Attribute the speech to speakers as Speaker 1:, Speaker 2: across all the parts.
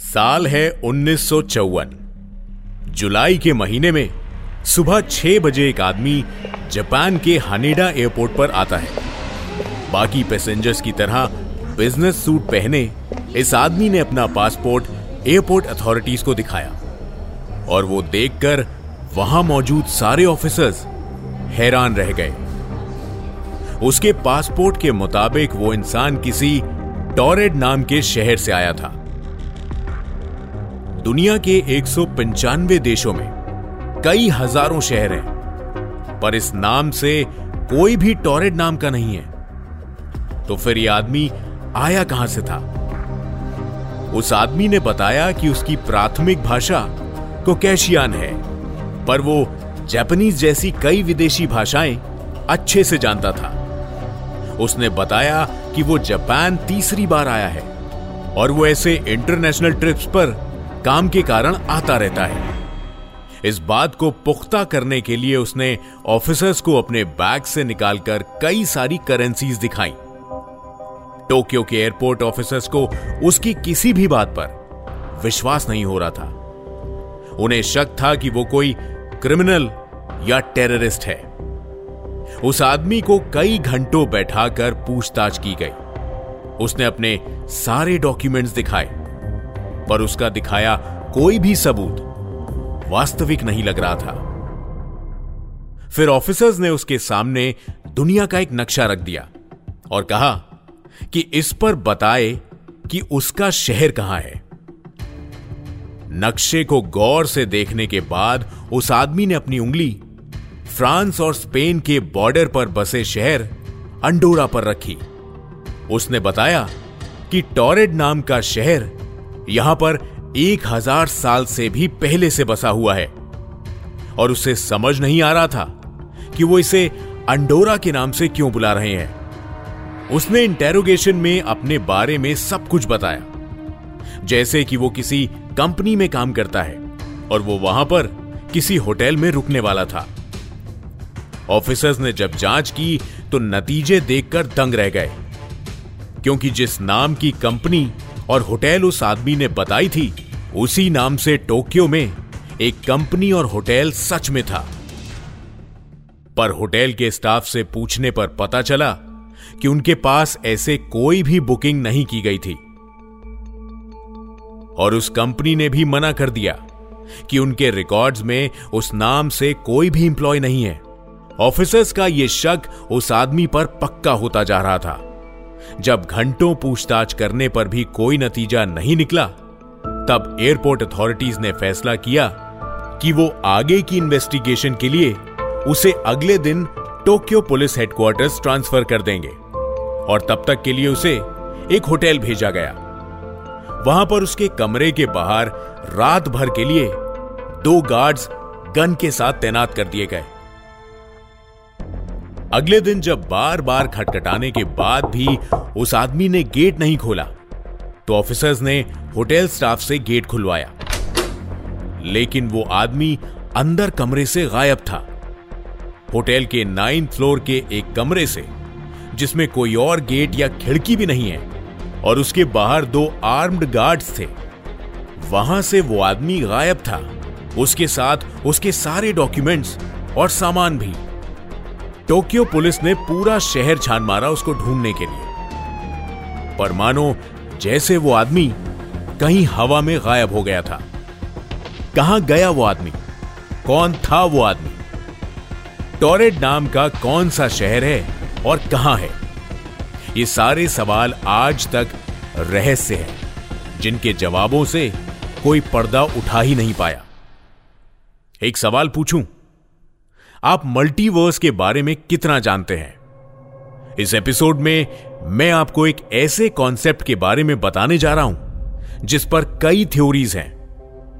Speaker 1: साल है उन्नीस सौ चौवन। जुलाई के महीने में सुबह छह बजे एक आदमी जापान के हनेडा एयरपोर्ट पर आता है। बाकी पैसेंजर्स की तरह बिज़नेस सूट पहने इस आदमी ने अपना पासपोर्ट एयरपोर्ट अथॉरिटीज को दिखाया और वो देखकर वहाँ मौजूद सारे ऑफिसर्स हैरान रह गए। उसके पासपोर्ट के मुताबिक वो इंसान किसी टॉरेड नाम के शहर से आया था। दुनिया के एक सौ पंचानवे देशों में कई हज़ारों शहर हैं, पर इस नाम से कोई भी टॉरेड नाम का नहीं है। तो फिर यह आदमी आया कहाँ से था? उस आदमी ने बताया कि उसकी प्राथमिक भाषा कोकेशियान है, पर वो जापानीज जैसी कई विदेशी भाषाएँ अच्छे से जानता था। उसने बताया कि वो जापान तीसरी बार आया है, और वो ऐसे इंटरनेशनल ट्रिप्स पर काम के कारण आता रहता है। इस बात को पुख्ता करने के लिए उसने ऑफिसर्स को अपने बैग से निकालकर कई सारी करेंसीज दिखाई। टोक्यो के एयरपोर्ट ऑफिसर्स को उसकी किसी भी बात पर विश्वास नहीं हो रहा था। उन्हें शक था कि वो कोई क्रिमिनल या टेररिस्ट है। उस आदमी को कई घंटों बैठाकर पूछताछ की गई। उसने अपने सारे डॉक्यूमेंट्स दिखाए। पर उसका दिखाया कोई भी सबूत। वास्तविक नहीं लग रहा था। फिर ऑफिसर्स ने उसके सामने दुनिया का एक नक्शा रख दिया और कहा कि इस पर बताए कि उसका शहर कहाँ है। नक्शे को गौर से देखने के बाद उस आदमी ने अपनी उंगली फ्रांस और स्पेन के बॉर्डर पर बसे शहर अंडोरा पर रखी। उसने बताया कि टॉरेड नाम का शहर यहाँ पर एक हज़ार साल से भी पहले से बसा हुआ है। और उसे समझ नहीं आ रहा था कि वो इसे अंडोरा के नाम से क्यों बुला रहे हैं। उसने इंटेरोगेशन में अपने बारे में सब कुछ बताया। जैसे कि वो किसी कंपनी में काम करता है और वो वहाँ पर किसी होटल में रुकने वाला था। ऑफिसर्स ने जब जाँच की तो नतीजे देखकर दंग रह गए, क्योंकि जिस नाम की कंपनी और होटल उस आदमी ने बताई थी, उसी नाम से टोक्यो में एक कंपनी और होटल सच में था। पर होटल के स्टाफ से पूछने पर पता चला कि उनके पास ऐसे कोई भी बुकिंग नहीं की गई थी। और उस कंपनी ने भी मना कर दिया कि उनके रिकॉर्ड्स में उस नाम से कोई भी इंप्लॉय नहीं है। ऑफिसर्स का यह शक उस आदमी पर पक्का होता जा रहा था। जब घंटों पूछताछ करने पर भी कोई नतीजा नहीं निकला, तब एयरपोर्ट अथॉरिटीज ने फैसला किया कि वो आगे की इन्वेस्टिगेशन के लिए उसे अगले दिन टोक्यो पुलिस हेडक्वार्टर्स ट्रांसफ़र कर देंगे और तब तक के लिए उसे एक होटल भेजा गया। वहाँ पर उसके कमरे के बाहर रात भर के लिए दो गार्ड्स गन के साथ तैनात कर दिए गए। अगले दिन जब बार बार खटखटाने के बाद भी उस आदमी ने गेट नहीं खोला तो ऑफिसर्स ने होटल स्टाफ से गेट खुलवाया। लेकिन वो आदमी अंदर कमरे से गायब था। होटल के नाइन्थ फ्लोर के एक कमरे से, जिसमें कोई और गेट या खिड़की भी नहीं है, और उसके बाहर दो आर्म्ड गार्ड्स थे। वहाँ से वो आदमी गायब था। उसके साथ उसके सारे डॉक्यूमेंट्स और सामान भी। टोक्यो पुलिस ने पूरा शहर छान मारा उसको ढूँढने के लिए। पर मानो, जैसे वो आदमी कहीं हवा में गायब हो गया था। कहाँ गया वो आदमी? कौन था वो आदमी? टोरेड नाम का कौन सा शहर है और कहाँ है? ये सारे सवाल आज तक रहस्य है, जिनके जवाबों से कोई पर्दा उठा ही नहीं पाया। एक सवाल पूछूँ? आप मल्टीवर्स के बारे में कितना जानते हैं? इस एपिसोड में मैं आपको एक ऐसे कॉन्सेप्ट के बारे में बताने जा रहा हूँ, जिस पर कई थ्योरीज हैं।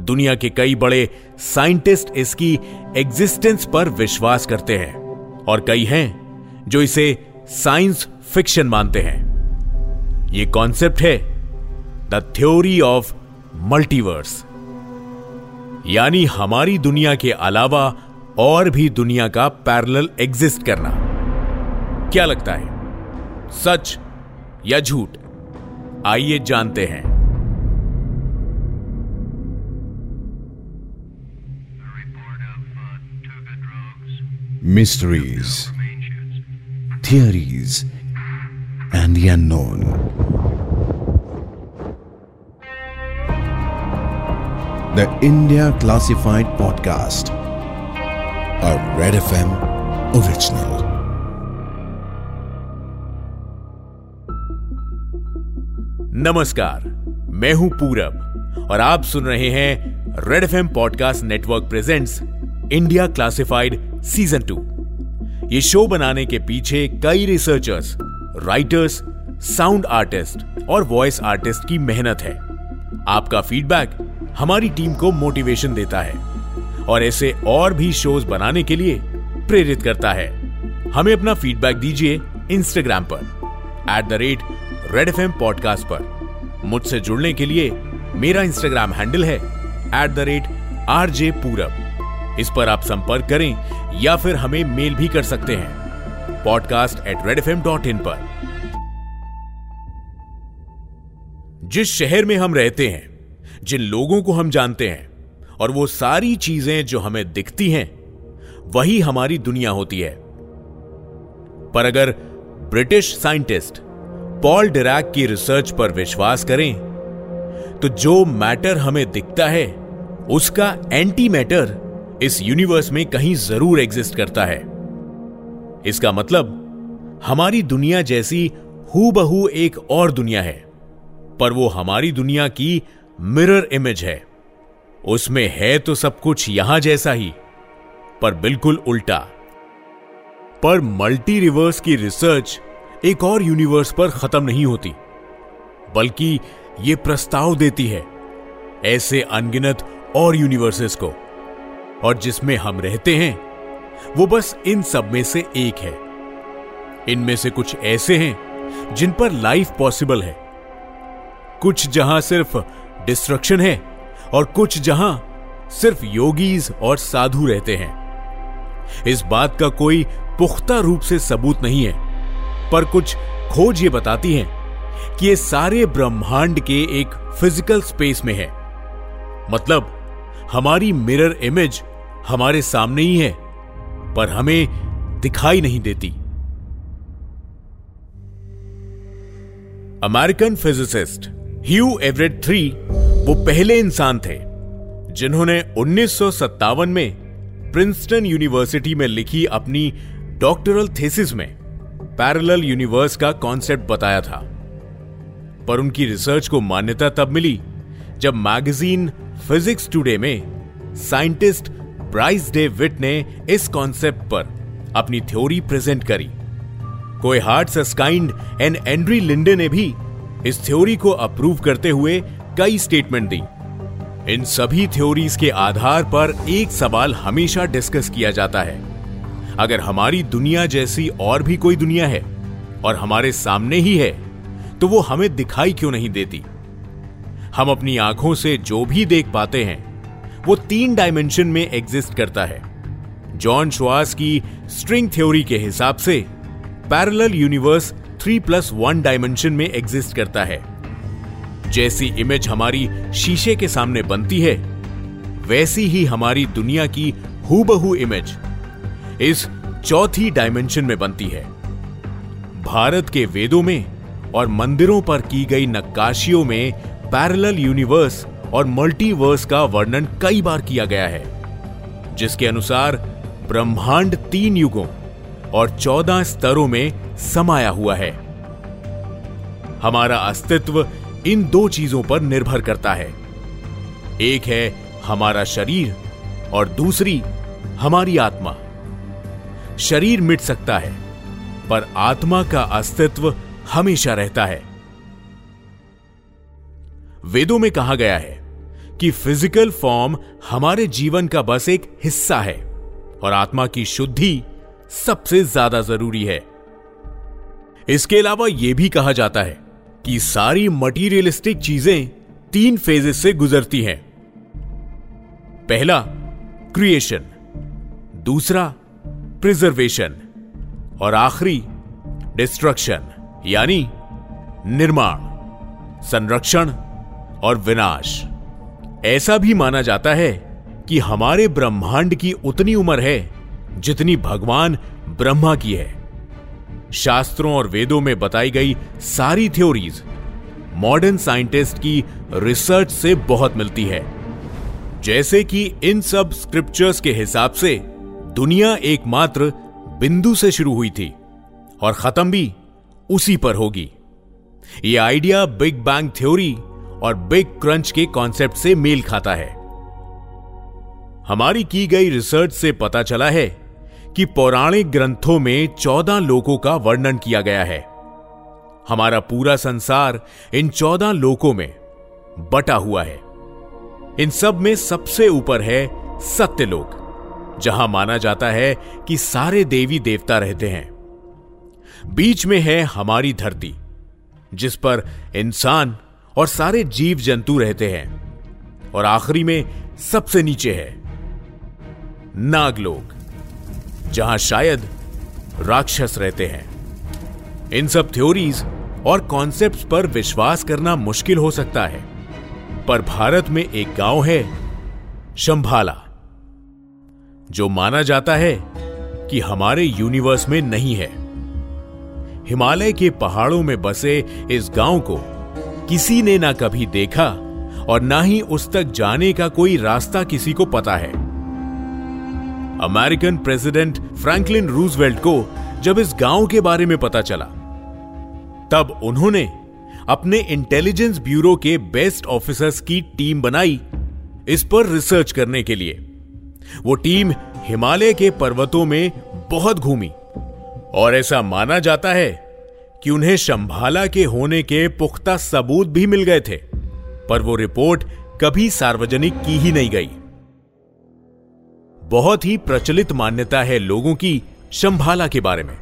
Speaker 1: दुनिया के कई बड़े साइंटिस्ट इसकी एग्जिस्टेंस पर विश्वास करते हैं, और कई हैं जो इसे साइंस फिक्शन मानते हैं। यह कॉन्सेप्ट है द थ्योरी ऑफ़ मल्टीवर्स यानी हमारी दुनिया के अलावा और भी दुनिया का पैरेलल एग्जिस्ट करना क्या लगता है सच या झूठ आइए जानते हैं
Speaker 2: mysteries, theories, and the unknown. The India Classified Podcast. A Red FM original.
Speaker 1: नमस्कार, मैं हूँ पूरब और आप सुन रहे हैं Red F M podcast network presents India classified season two ये शो बनाने के पीछे कई रिसर्चर्स राइटर्स साउंड आर्टिस्ट और वॉइस आर्टिस्ट की मेहनत है। आपका फीडबैक हमारी टीम को मोटिवेशन देता है। और ऐसे और भी शोज़ बनाने के लिए प्रेरित करता है। हमें अपना फीडबैक दीजिए इंस्टाग्राम पर at the rate Red F podcast पर। मुझसे जुड़ने के लिए मेरा इंस्टाग्राम हैंडल है at the rate R J Purab इस पर आप संपर्क करें या फिर हमें मेल भी कर सकते हैं podcast at Red F dot in पर। जिस शहर में हम रहते हैं, जिन लोगों को हम जानते हैं और वो सारी चीज़ें जो हमें दिखती हैं, वही हमारी दुनिया होती है। पर अगर ब्रिटिश साइंटिस्ट पॉल डिरैक की रिसर्च पर विश्वास करें तो जो मैटर हमें दिखता है, उसका एंटी मैटर इस यूनिवर्स में कहीं ज़रूर एग्जिस्ट करता है। इसका मतलब हमारी दुनिया जैसी हु बहू एक और दुनिया है, पर वो हमारी दुनिया की मिरर इमेज है। उसमें है तो सब कुछ यहाँ जैसा ही, पर बिल्कुल उल्टा। पर मल्टी रिवर्स की रिसर्च एक और यूनिवर्स पर खत्म नहीं होती, बल्कि यह प्रस्ताव देती है ऐसे अनगिनत और यूनिवर्सेस को। और जिसमें हम रहते हैं, वो बस इन सब में से एक है। इनमें से कुछ ऐसे हैं जिन पर लाइफ पॉसिबल है। कुछ जहाँ सिर्फ़ डिस्ट्रक्शन है और कुछ जहाँ सिर्फ़ योगीज और साधु रहते हैं। इस बात का कोई पुख्ता रूप से सबूत नहीं है, पर कुछ खोज ये बताती हैं कि ये सारे ब्रह्मांड के एक फ़िज़िकल स्पेस में है। मतलब हमारी मिरर इमेज हमारे सामने ही है, पर हमें दिखाई नहीं देती। American physicist Hugh Everett three वो पहले इंसान थे, जिन्होंने उन्नीस सौ सत्तावन में प्रिंसटन यूनिवर्सिटी में लिखी अपनी डॉक्टरल थेसिस में पैरेलल यूनिवर्स का कॉन्सेप्ट बताया था। पर उनकी रिसर्च को मान्यता तब मिली जब मैगजीन फिजिक्स टुडे में साइंटिस्ट ब्राइस डे विट ने इस कॉन्सेप्ट पर अपनी थ्योरी प्रेजेंट करी। कोई हार्ट सस्काइंड एंड एंड्री लिंडे ने भी इस थ्योरी को अप्रूव करते हुए कई स्टेटमेंट दी। इन सभी थ्योरीज के आधार पर एक सवाल हमेशा डिस्कस किया जाता है। अगर हमारी दुनिया जैसी और भी कोई दुनिया है और हमारे सामने ही है तो वो हमें दिखाई क्यों नहीं देती? हम अपनी आँखों से जो भी देख पाते हैं, वो तीन डायमेंशन में एग्जिस्ट करता है। जॉन श्वास की स्ट्रिंग थ्योरी के हिसाब से parallel universe three plus one dimension में एग्जिस्ट करता है। जैसी इमेज हमारी शीशे के सामने बनती है, वैसी ही हमारी दुनिया की हूबहू इमेज इस चौथी डायमेंशन में बनती है। भारत के वेदों में और मंदिरों पर की गई नक्काशियों में पैरेलल यूनिवर्स और मल्टीवर्स का वर्णन कई बार किया गया है, जिसके अनुसार ब्रह्मांड तीन युगों और चौदह स्तरों में समाया हुआ है। हमारा अस्तित्व इन दो चीज़ों पर निर्भर करता है। एक है हमारा शरीर और दूसरी हमारी आत्मा। शरीर मिट सकता है, पर आत्मा का अस्तित्व हमेशा रहता है। वेदों में कहा गया है कि फ़िज़िकल फॉर्म हमारे जीवन का बस एक हिस्सा है और आत्मा की शुद्धि सबसे ज़्यादा ज़रूरी है। इसके अलावा यह भी कहा जाता है कि सारी मटीरियलिस्टिक चीज़ें तीन फेजेस से गुजरती हैं। पहला क्रिएशन दूसरा प्रिजर्वेशन और आखिरी डिस्ट्रक्शन यानी निर्माण, संरक्षण और विनाश। ऐसा भी माना जाता है कि हमारे ब्रह्मांड की उतनी उम्र है जितनी भगवान ब्रह्मा की है। शास्त्रों और वेदों में बताई गई सारी थ्योरीज मॉडर्न साइंटिस्ट की रिसर्च से बहुत मिलती है। जैसे कि इन सब स्क्रिप्चर्स के हिसाब से दुनिया एकमात्र बिंदु से शुरू हुई थी और खत्म भी उसी पर होगी। यह आइडिया बिग बैंग थ्योरी और बिग क्रंच के कॉन्सेप्ट से मेल खाता है। हमारी की गई रिसर्च से पता चला है कि पौराणिक ग्रंथों में चौदह लोकों का वर्णन किया गया है। हमारा पूरा संसार इन चौदह लोकों में बटा हुआ है। इन सब में सबसे ऊपर है सत्यलोक जहाँ माना जाता है कि सारे देवी देवता रहते हैं। बीच में है हमारी धरती, जिस पर इंसान और सारे जीव जंतु रहते हैं, और आखिरी में सबसे नीचे है नागलोक। जहाँ शायद राक्षस रहते हैं। इन सब थ्योरीज और कॉन्सेप्ट्स पर विश्वास करना मुश्किल हो सकता है। पर भारत में एक गाँव है, शंभाला, जो माना जाता है कि हमारे यूनिवर्स में नहीं है। हिमालय के पहाड़ों में बसे इस गाँव को किसी ने ना कभी देखा और ना ही उस तक जाने का कोई रास्ता किसी को पता है। अमेरिकन प्रेसिडेंट फ्रैंकलिन रूजवेल्ट को जब इस गाँव के बारे में पता चला, तब उन्होंने अपने इंटेलिजेंस ब्यूरो के बेस्ट ऑफिसर्स की टीम बनाई इस पर रिसर्च करने के लिए। वो टीम हिमालय के पर्वतों में बहुत घूमी और ऐसा माना जाता है कि उन्हें शंभाला के होने के पुख्ता सबूत भी मिल गए थे, पर वो रिपोर्ट कभी सार्वजनिक की ही नहीं गई। बहुत ही प्रचलित मान्यता है लोगों की शंभाला के बारे में,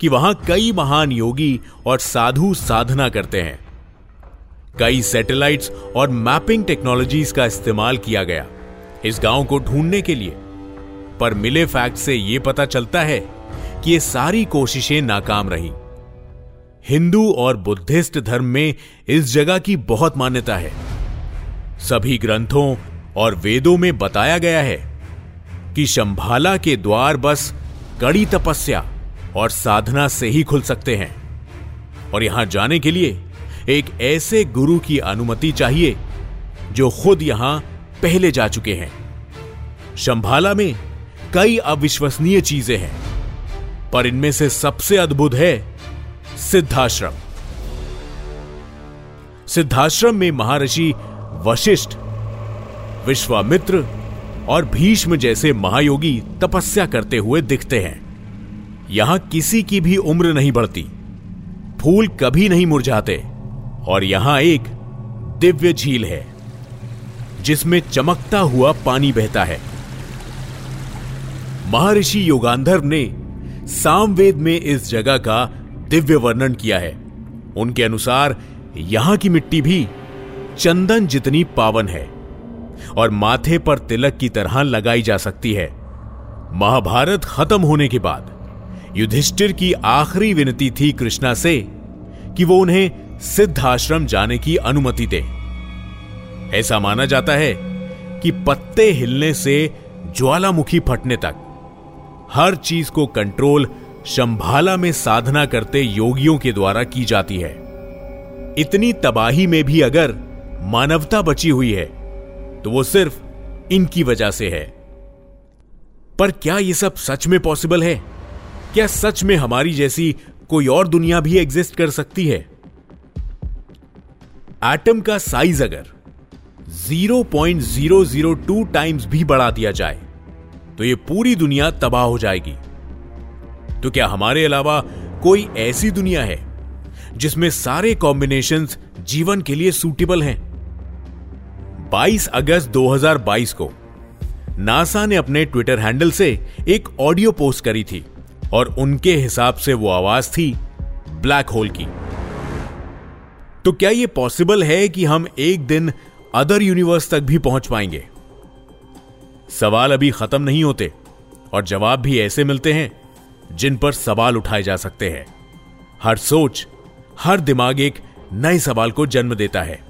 Speaker 1: कि वहाँ कई महान योगी और साधु साधना करते हैं। कई सैटेलाइट्स और मैपिंग टेक्नोलॉजीज़ का इस्तेमाल किया गया इस गाँव को ढूँढने के लिए। पर मिले फैक्ट से यह पता चलता है कि ये सारी कोशिशें नाकाम रही। हिंदू और बुद्धिस्ट धर्म में इस जगह की बहुत मान्यता है। सभी ग्रंथों और वेदों में बताया गया है कि शंभाला के द्वार बस कड़ी तपस्या और साधना से ही खुल सकते हैं। और यहाँ जाने के लिए एक ऐसे गुरु की अनुमति चाहिए जो खुद यहाँ पहले जा चुके हैं। शंभाला में कई अविश्वसनीय चीज़ें हैं, पर इनमें से सबसे अद्भुत है सिद्धाश्रम। सिद्धाश्रम में महर्षि वशिष्ठ, विश्वामित्र और भीष्म जैसे महायोगी तपस्या करते हुए दिखते हैं। यहाँ किसी की भी उम्र नहीं बढ़ती। फूल कभी नहीं मुरझाते। और यहाँ एक दिव्य झील है, जिसमें चमकता हुआ पानी बहता है। महर्षि योगांधर ने सामवेद में इस जगह का दिव्य वर्णन किया है। उनके अनुसार यहाँ की मिट्टी भी चंदन जितनी पावन है। और माथे पर तिलक की तरह लगाई जा सकती है। महाभारत खत्म होने के बाद युधिष्ठिर की आखिरी विनती थी कृष्णा से कि वो उन्हें सिद्ध आश्रम जाने की अनुमति दे। ऐसा माना जाता है कि पत्ते हिलने से ज्वालामुखी फटने तक हर चीज़ को कंट्रोल शंभाला में साधना करते योगियों के द्वारा की जाती है। इतनी तबाही में भी अगर मानवता बची हुई है तो वो सिर्फ़ इनकी वजह से है। पर क्या यह सब सच में पॉसिबल है? क्या सच में हमारी जैसी कोई और दुनिया भी एग्जिस्ट कर सकती है? एटम का साइज़ अगर 0.002 टाइम्स भी बढ़ा दिया जाए तो यह पूरी दुनिया तबाह हो जाएगी। तो क्या हमारे अलावा कोई ऐसी दुनिया है जिसमें सारे कॉम्बिनेशंस जीवन के लिए सूटेबल हैं? 22 अगस्त 2022 को, नासा ने अपने ट्विटर हैंडल से एक ऑडियो पोस्ट करी थी और उनके हिसाब से वो आवाज़ थी ब्लैक होल की। तो क्या यह पॉसिबल है कि हम एक दिन अदर यूनिवर्स तक भी पहुँच पाएँगे? सवाल अभी खत्म नहीं होते और जवाब भी ऐसे मिलते हैं जिन पर सवाल उठाए जा सकते हैं। हर सोच, हर दिमाग एक नए सवाल को जन्म देता है।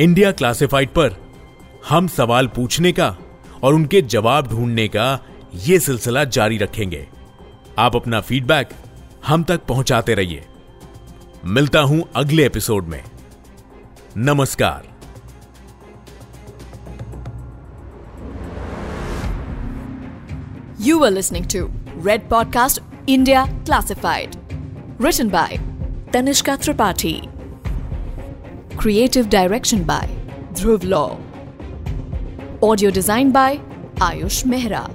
Speaker 1: इंडिया क्लासिफाइड पर हम सवाल पूछने का और उनके जवाब ढूँढने का ये सिलसिला जारी रखेंगे आप अपना फीडबैक हम तक पहुंचाते रहिए मिलता हूँ अगले एपिसोड में नमस्कार
Speaker 3: You were listening to Red Podcast India Classified. Written by Tanishka Tripathi. Creative direction by Dhruv Law. Audio design by Ayush Mehra.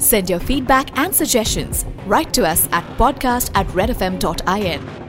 Speaker 3: Send your feedback and suggestions right to us at podcast at redfm.in.